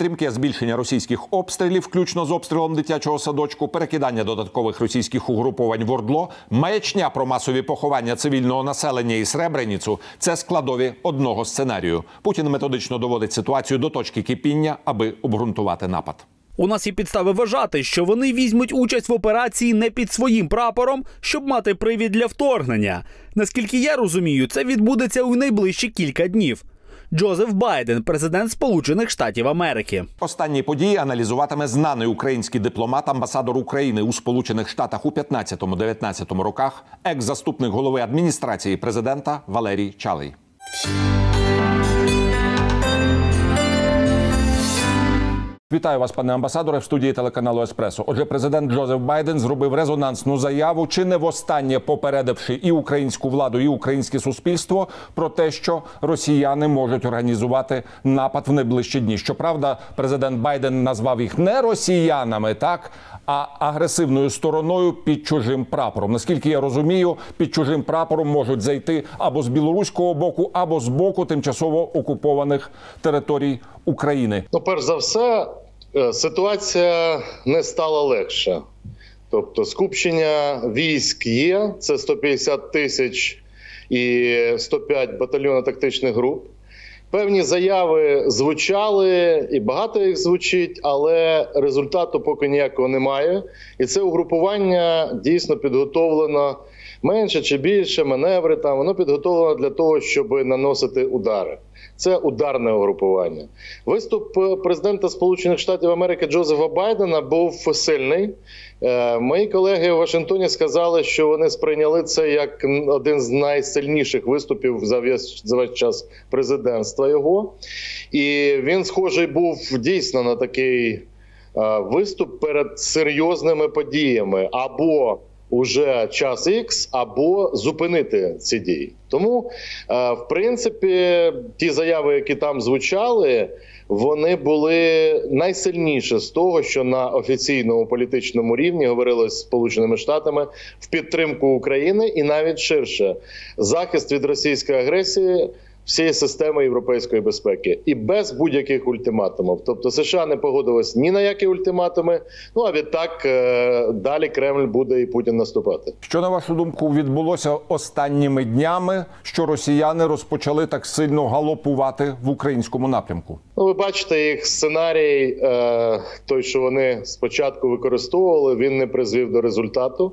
Стрімке збільшення російських обстрілів, включно з обстрілом дитячого садочку, перекидання додаткових російських угруповань в Ордло, маячня про масові поховання цивільного населення і Сребреніцу це складові одного сценарію. Путін методично доводить ситуацію до точки кипіння, аби обґрунтувати напад. У нас є підстави вважати, що вони візьмуть участь в операції не під своїм прапором, щоб мати привід для вторгнення. Наскільки я розумію, це відбудеться у найближчі кілька днів. Джозеф Байден, президент Сполучених Штатів Америки. Останні події аналізуватиме знаний український дипломат, амбасадор України у Сполучених Штатах у 15-19 роках, екс-заступник голови адміністрації президента Валерій Чалий. Вітаю вас, пане амбасадоре, в студії телеканалу Еспресо. Отже, президент Джозеф Байден зробив резонансну заяву, чи не востаннє попередивши і українську владу, і українське суспільство про те, що росіяни можуть організувати напад в найближчі дні. Щоправда, президент Байден назвав їх не росіянами, так а агресивною стороною під чужим прапором. Наскільки я розумію, під чужим прапором можуть зайти або з білоруського боку, або з боку тимчасово окупованих територій України. Ну, перш за все, е, ситуація не стала легше. Тобто, скупчення військ є, це 150 тисяч і 105 батальйонно-тактичних груп. Певні заяви звучали, і багато їх звучить, але результату поки ніякого немає. І це угрупування дійсно підготовлено менше чи більше маневри. Там воно підготовлено для того, щоб наносити удари. Це ударне угрупування. Виступ президента Сполучених Штатів Америки Джозефа Байдена був сильний. Е, мої колеги в Вашингтоні сказали, що вони сприйняли це як один з найсильніших виступів за весь, за весь час президентства його. І він схожий був дійсно на такий е, виступ перед серйозними подіями або уже час X, або зупинити ці дії. Тому, е, в принципі, ті заяви, які там звучали, вони були найсильніше з того, що на офіційному політичному рівні говорилось з Сполученими Штатами в підтримку України і навіть ширше захист від російської агресії всієї системи європейської безпеки і без будь-яких ультиматумів. Тобто США не погодились ні на які ультиматуми. Ну а відтак е, далі Кремль буде і Путін наступати. Що на вашу думку відбулося останніми днями, що росіяни розпочали так сильно галопувати в українському напрямку? Ну, ви бачите, їх сценарій, е, той, що вони спочатку використовували, він не призвів до результату.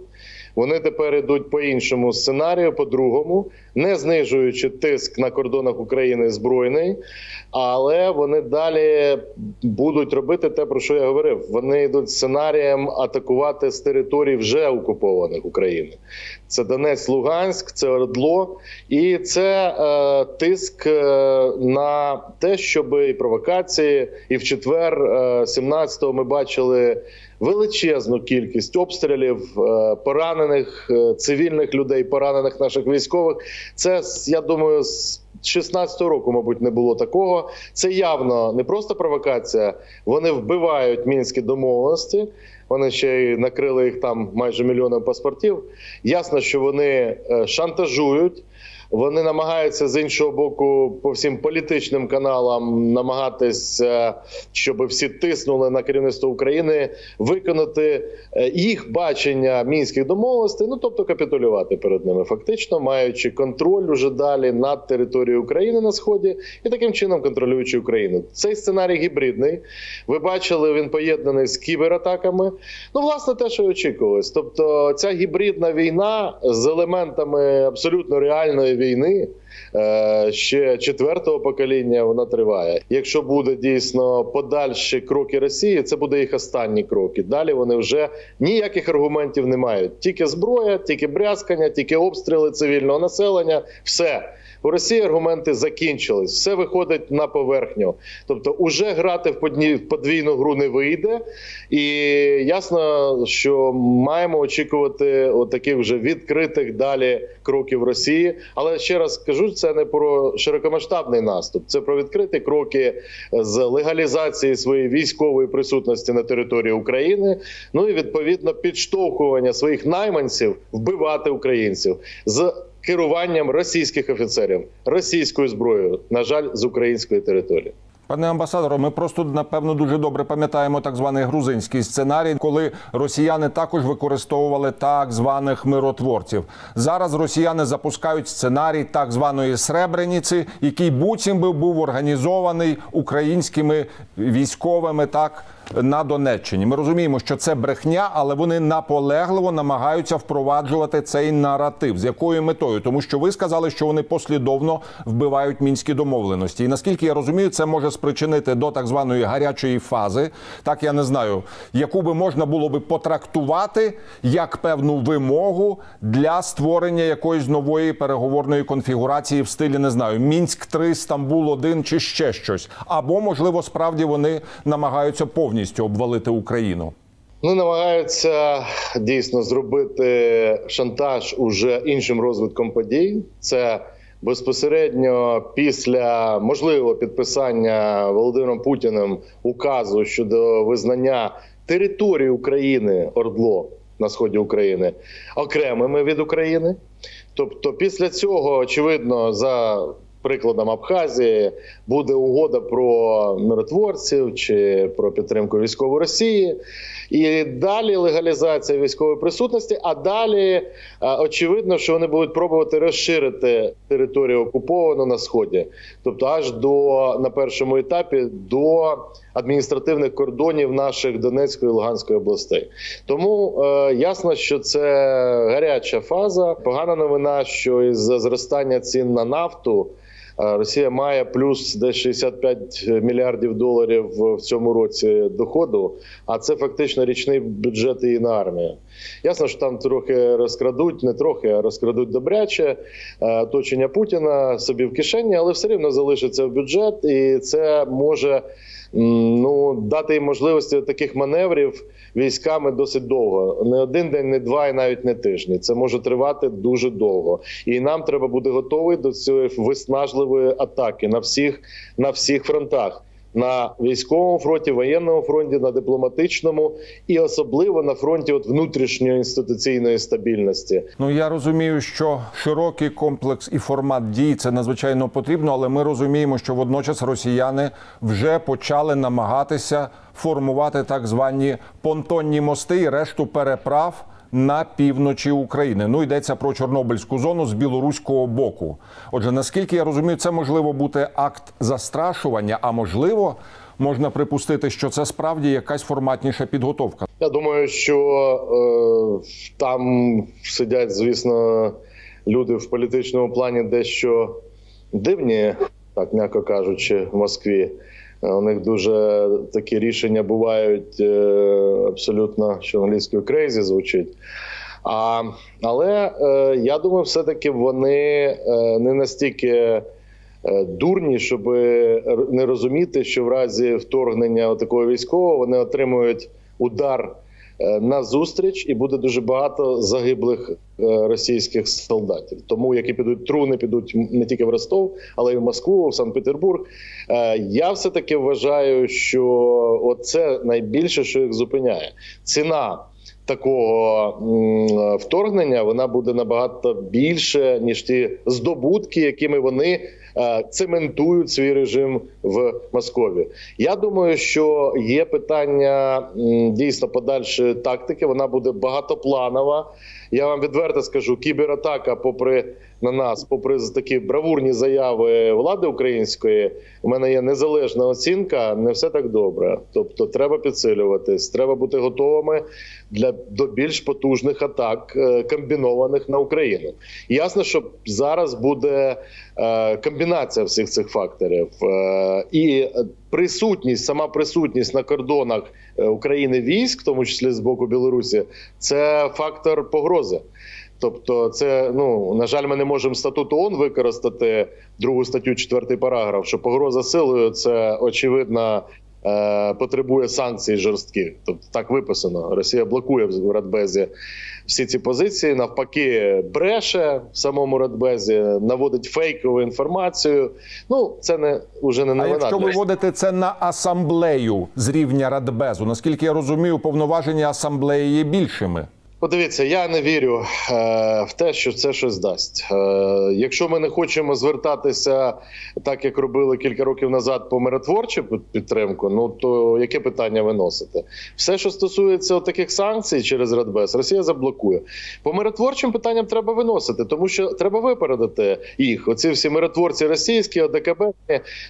Вони тепер йдуть по іншому сценарію, по-другому, не знижуючи тиск на кордонах України збройний, але вони далі будуть робити те, про що я говорив. Вони йдуть сценарієм атакувати з територій вже окупованих України. Це Донець, Луганськ, це Ордло, і це е, тиск е, на те, щоб і провокації, і в четвер, е, 17-го ми бачили величезну кількість обстрілів, е, поранених е, цивільних людей, поранених наших військових. Це я думаю, з 16-го року, мабуть, не було такого. Це явно не просто провокація. Вони вбивають мінські домовленості. Вони ще й накрили їх там майже мільйоном паспортів. Ясно, що вони е, шантажують. Вони намагаються з іншого боку по всім політичним каналам намагатися, щоб всі тиснули на керівництво України, виконати е, їх бачення мінських домовленостей, ну тобто капітулювати перед ними, фактично маючи контроль уже далі над територією України на сході і таким чином контролюючи Україну. Цей сценарій гібридний. Ви бачили, він поєднаний з кібератаками. Ну, власне, те, що очікувалось. Тобто, ця гібридна війна з елементами абсолютно реальної війни е, ще четвертого покоління вона триває. Якщо буде дійсно подальші кроки Росії, це буде їх останні кроки. Далі вони вже ніяких аргументів не мають. Тільки зброя, тільки брязкання, тільки обстріли цивільного населення. Все. У Росії аргументи закінчились, все виходить на поверхню. Тобто, уже грати в подвійну гру не вийде, і ясно, що маємо очікувати таких вже відкритих далі кроків Росії. Але ще раз кажу, це не про широкомасштабний наступ, це про відкриті кроки з легалізації своєї військової присутності на території України. Ну і відповідно підштовхування своїх найманців вбивати українців з керуванням російських офіцерів російською зброєю, на жаль, з української території. Пане амбасадоре, ми просто напевно дуже добре пам'ятаємо так званий грузинський сценарій, коли росіяни також використовували так званих миротворців. Зараз росіяни запускають сценарій так званої Сребреніці, який буцім би був організований українськими військовими так. На Донеччині ми розуміємо, що це брехня, але вони наполегливо намагаються впроваджувати цей наратив. З якою метою? Тому що ви сказали, що вони послідовно вбивають мінські домовленості. І наскільки я розумію, це може спричинити до так званої гарячої фази. Так я не знаю, яку би можна було би потрактувати як певну вимогу для створення якоїсь нової переговорної конфігурації в стилі не знаю, мінськ 3 Стамбул 1 чи ще щось. Або можливо, справді вони намагаються повністю обвалити Україну. Ну, намагаються дійсно зробити шантаж уже іншим розвитком подій. Це безпосередньо після можливого підписання Володимиром Путіним указу щодо визнання території України Ордло на сході України окремими від України. Тобто, після цього, очевидно, за прикладом Абхазії буде угода про миротворців чи про підтримку військової Росії, і далі легалізація військової присутності. А далі е, очевидно, що вони будуть пробувати розширити територію окуповану на сході, тобто аж до на першому етапі до адміністративних кордонів наших Донецької і Луганської областей. Тому е, ясно, що це гаряча фаза. Погана новина, що із зростання цін на нафту. Е, Росія має плюс десь 65 мільярдів доларів в цьому році доходу, а це фактично річний бюджет її на армію. Ясно, що там трохи розкрадуть, не трохи, а розкрадуть добряче е, оточення Путіна собі в кишені, але все рівно залишиться в бюджет, і це може ну дати їм можливості таких маневрів військами досить довго. Не один день, не два, і навіть не тижні. Це може тривати дуже довго, і нам треба бути готові до цієї виснажливої атаки на всіх на всіх фронтах. На військовому фронті, воєнному фронті, на дипломатичному і особливо на фронті от внутрішньої інституційної стабільності. Ну я розумію, що широкий комплекс і формат дій це надзвичайно потрібно, але ми розуміємо, що водночас росіяни вже почали намагатися формувати так звані понтонні мости і решту переправ. На півночі України ну йдеться про Чорнобильську зону з білоруського боку. Отже, наскільки я розумію, це можливо бути акт застрашування, а можливо, можна припустити, що це справді якась форматніша підготовка. Я думаю, що е, там сидять, звісно, люди в політичному плані дещо дивні, так м'яко кажучи, в Москві. Е, У них дуже такі рішення бувають е, абсолютно, що англійською крейзі звучить. А, але е, я думаю, все-таки вони не настільки дурні, щоб не розуміти, що в разі вторгнення такого військового вони отримують удар на зустріч, і буде дуже багато загиблих е, російських солдатів. Тому які підуть труни, підуть не тільки в Ростов, але й в Москву, в Санкт-Петербург. Е, Я все таки вважаю, що оце найбільше, що їх зупиняє. Ціна такого вторгнення вона буде набагато більше ніж ті здобутки, якими вони е, цементують свій режим в Москві. Я думаю, що є питання дійсно подальшої тактики. Вона буде багатопланова. Я вам відверто скажу, кібератака, попри на нас, попри такі бравурні заяви влади української, у мене є незалежна оцінка. Не все так добре. Тобто, треба підсилюватись, треба бути готовими для до більш потужних атак, е, комбінованих на Україну. Ясно, що зараз буде е, комбінація всіх цих факторів, Е, і присутність, сама присутність на кордонах України військ, в тому числі з боку Білорусі, це фактор погрози. Тобто, це ну на жаль, ми не можемо статут ООН використати другу статтю, четвертий параграф. Що погроза силою це очевидно е, потребує санкцій жорстких. Тобто так виписано. Росія блокує в Радбезі всі ці позиції. Навпаки, бреше в самому Радбезі, наводить фейкову інформацію. Ну це не уже не А якщо для виводити це на асамблею з рівня Радбезу, наскільки я розумію, повноваження асамблеї є більшими. Подивіться, я не вірю е, в те, що це щось дасть. Е, якщо ми не хочемо звертатися так, як робили кілька років назад по миротворчу підтримку, ну то яке питання виносити? Все, що стосується таких санкцій через Радбез, Росія заблокує. По миротворчим питанням треба виносити, тому що треба випередити їх. Оці всі миротворці російські, ОДКБ.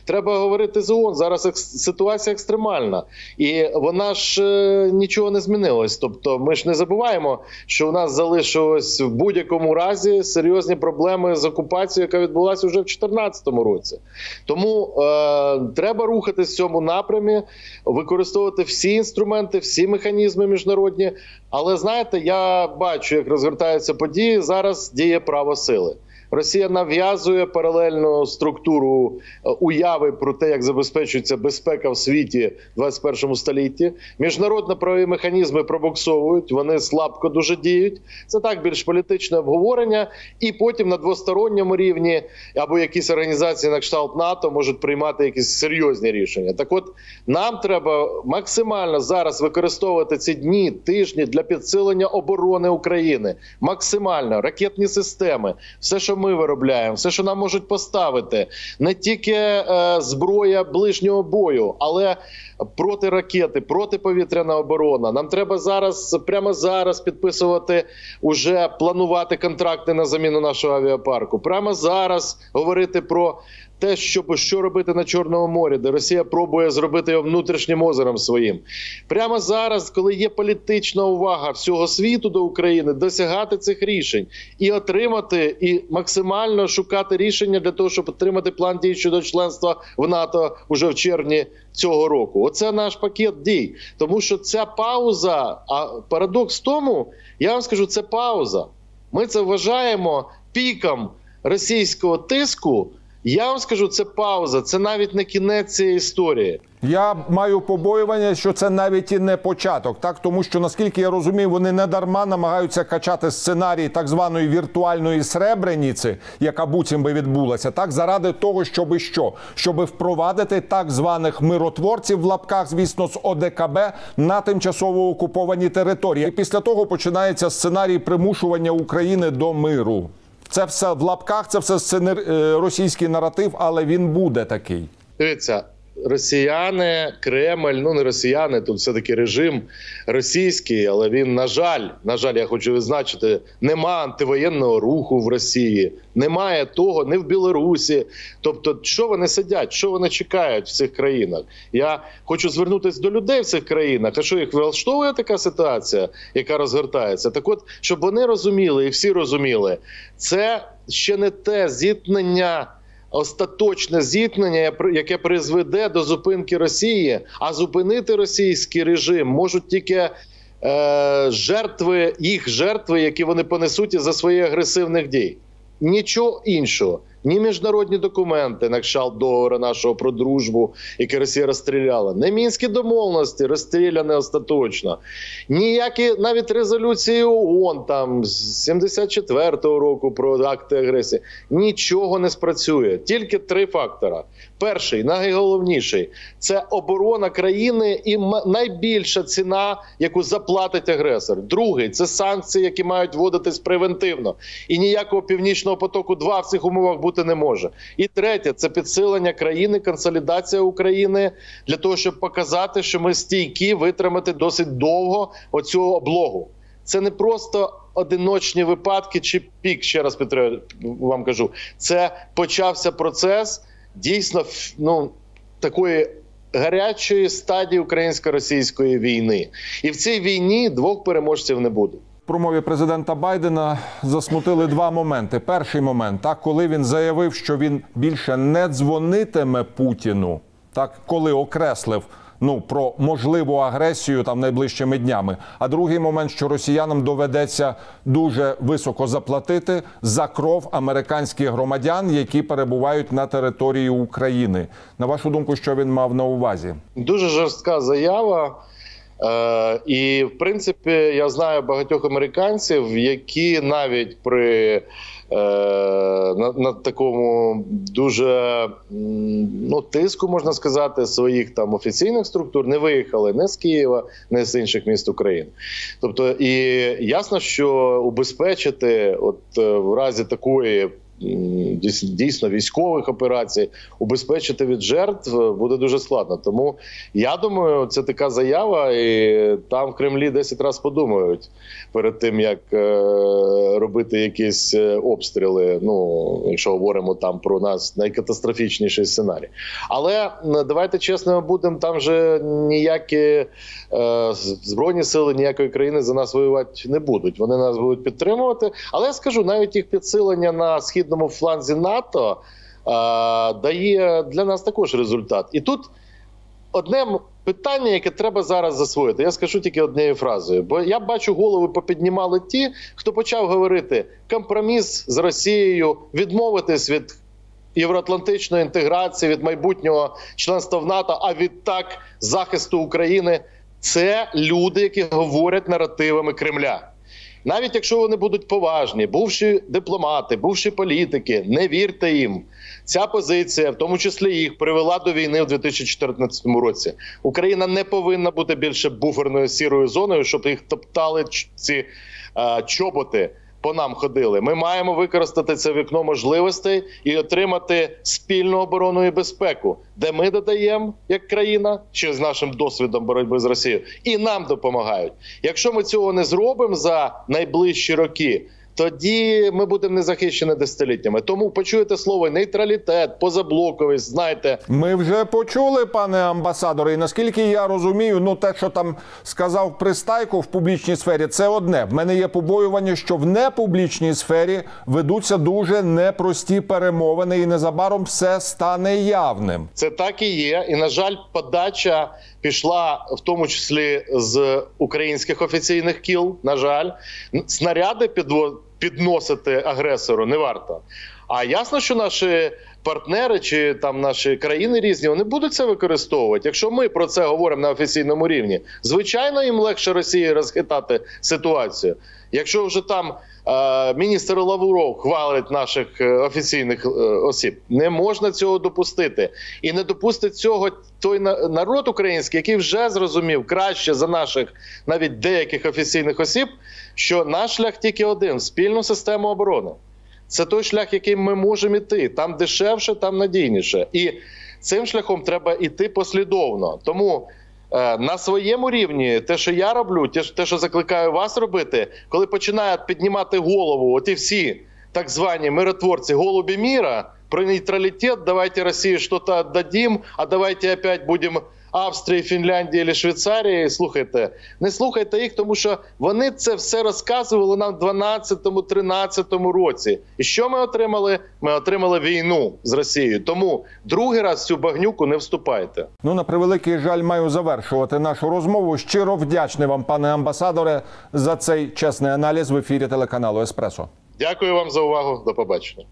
Треба говорити з ООН. Зараз екс- ситуація екстремальна, і вона ж е, нічого не змінилось. Тобто, ми ж не забуваємо, що у нас залишилось в будь-якому разі серйозні проблеми з окупацією, яка відбулася вже в 2014 році. Тому е, треба рухатись в цьому напрямі, використовувати всі інструменти, всі механізми міжнародні. Але знаєте, я бачу, як розгортаються події. Зараз діє право сили. Росія нав'язує паралельну структуру е, уяви про те, як забезпечується безпека в світі в 21 столітті. Міжнародно-правові механізми пробуксовують, вони слабко дуже діють. Це так більш політичне обговорення, і потім на двосторонньому рівні або якісь організації на кшталт НАТО можуть приймати якісь серйозні рішення. Так, от нам треба максимально зараз використовувати ці дні, тижні для підсилення оборони України. Максимально ракетні системи, все, що ми виробляємо, все, що нам можуть поставити, не тільки е, зброя ближнього бою, але протиракети, протиповітряна оборона. Нам треба зараз, прямо зараз, підписувати уже планувати контракти на заміну нашого авіапарку. Прямо зараз говорити про те, щоб що робити на Чорному морі, де Росія пробує зробити його внутрішнім озером своїм. Прямо зараз, коли є політична увага всього світу до України, досягати цих рішень і отримати, і максимально шукати рішення для того, щоб отримати план дій щодо членства в НАТО уже в червні цього року. Оце наш пакет дій. Тому що ця пауза, а парадокс в тому, я вам скажу, це пауза. Ми це вважаємо піком російського тиску. Я вам скажу, це пауза, це навіть не кінець цієї історії. Я маю побоювання, що це навіть і не початок, так тому що наскільки я розумію, вони не дарма намагаються качати сценарій так званої віртуальної сребреніці, яка буцім би відбулася, так заради того, щоби що, щоби впровадити так званих миротворців в лапках, звісно, з ОДКБ на тимчасово окуповані території. І після того починається сценарій примушування України до миру. Це все в лапках, це все е, російський наратив, але він буде такий. Дивіться, росіяни, Кремль, ну не росіяни, тут все таки режим російський, але він, на жаль, на жаль, я хочу відзначити, нема антивоєнного руху в Росії, немає того, не в Білорусі. Тобто, що вони сидять, що вони чекають в цих країнах? Я хочу звернутися до людей в цих країнах. А що їх влаштовує така ситуація, яка розгортається? Так, от, щоб вони розуміли, і всі розуміли, це ще не те зіткнення остаточне зіткнення, яке призведе до зупинки Росії, а зупинити російський режим можуть тільки е, жертви, їх жертви, які вони понесуть за свої агресивних дій. Нічого іншого. Ні міжнародні документи, на кшталт договору нашого про дружбу, який Росія розстріляла, не мінські домовленості розстріляні остаточно, ніякі навіть резолюції ООН там з 74-го року про акти агресії. Нічого не спрацює. Тільки три фактора: перший, найголовніший це оборона країни і найбільша ціна, яку заплатить агресор. Другий це санкції, які мають вводитись превентивно, і ніякого північного потоку 2 в цих умовах бути не може. І третє це підсилення країни, консолідація України для того, щоб показати, що ми стійкі витримати досить довго оцю облогу. Це не просто одиночні випадки чи пік. Ще раз Петро, вам кажу. Це почався процес дійсно ну, такої гарячої стадії українсько-російської війни. І в цій війні двох переможців не буде. Промові президента Байдена засмутили два моменти. Перший момент, так коли він заявив, що він більше не дзвонитиме Путіну, так коли окреслив ну про можливу агресію там найближчими днями. А другий момент, що росіянам доведеться дуже високо заплатити за кров американських громадян, які перебувають на території України. На вашу думку, що він мав на увазі? Дуже жорстка заява. Е, і в принципі, я знаю багатьох американців, які навіть при на, на такому дуже ну, тиску, можна сказати, своїх там офіційних структур не виїхали не з Києва, не з інших міст України. Тобто, і ясно, що убезпечити, от е, в разі такої. Дійсно, військових операцій убезпечити від жертв буде дуже складно. Тому я думаю, це така заява, і там в Кремлі 10 разів подумають перед тим, як е, робити якісь е, обстріли. Ну, якщо говоримо там про нас найкатастрофічніший сценарій. Але давайте чесно будемо, там же ніякі е, збройні сили ніякої країни за нас воювати не будуть. Вони нас будуть підтримувати. Але я скажу, навіть їх підсилення на східному фланзі НАТО дає для нас також результат. І тут одне питання, яке треба зараз засвоїти. Я скажу тільки однією фразою. Бо я бачу, голови попіднімали ті, хто почав говорити компроміс з Росією, відмовитись від євроатлантичної інтеграції, від майбутнього членства в НАТО, а відтак захисту України. Це люди, які говорять наративами Кремля. Навіть якщо вони будуть поважні, бувші дипломати, бувші політики, не вірте їм. Ця позиція, в тому числі їх, привела до війни в 2014 році. Україна не повинна бути більше буферною сірою зоною, щоб їх топтали ці а, чоботи. По нам ходили. Ми маємо використати це вікно можливостей і отримати спільну оборону і безпеку, де ми додаємо як країна що з нашим досвідом боротьби з Росією, і нам допомагають. Якщо ми цього не зробимо за найближчі роки, тоді ми будемо незахищені десятиліттями. Тому почуєте слово нейтралітет, позаблоковість. Знаєте, Ми вже почули, пане амбасадоре, і наскільки я розумію, ну те, що там сказав пристайко в публічній сфері, це одне. В мене є побоювання, що в непублічній сфері ведуться дуже непрості перемовини, і незабаром все стане явним. Це так і є. І на жаль, подача пішла в тому числі з українських офіційних кіл. На жаль, снаряди підво- підносити агресору не варто. А ясно, що наші партнери чи там наші країни різні вони будуть це використовувати. Якщо ми про це говоримо на офіційному рівні, звичайно, їм легше Росії розхитати ситуацію. Якщо вже там е, міністр Лавров хвалить наших е, офіційних е, осіб, не можна цього допустити, і не допустить цього той на- народ український, який вже зрозумів краще за наших навіть деяких офіційних осіб, що наш шлях тільки один спільну систему оборони. Це той шлях, яким ми можемо іти. Там дешевше, там надійніше. І цим шляхом треба йти послідовно. Тому на своєму рівні, те, що я роблю, те, що закликаю вас робити, коли починають піднімати голову, оті всі так звані миротворці голубі міра про нейтралітет, давайте Росії щось дадим, а давайте опять будемо Австрії, Фінляндії або Швейцарії. Слухайте, не слухайте їх, тому що вони це все розказували нам в 12-13 році. І що ми отримали? Ми отримали війну з Росією. Тому другий раз цю багнюку не вступайте. Ну на превеликий жаль, маю завершувати нашу розмову. Щиро вдячний вам, пане амбасадоре, за цей чесний аналіз в ефірі телеканалу Еспресо. Дякую вам за увагу. До побачення.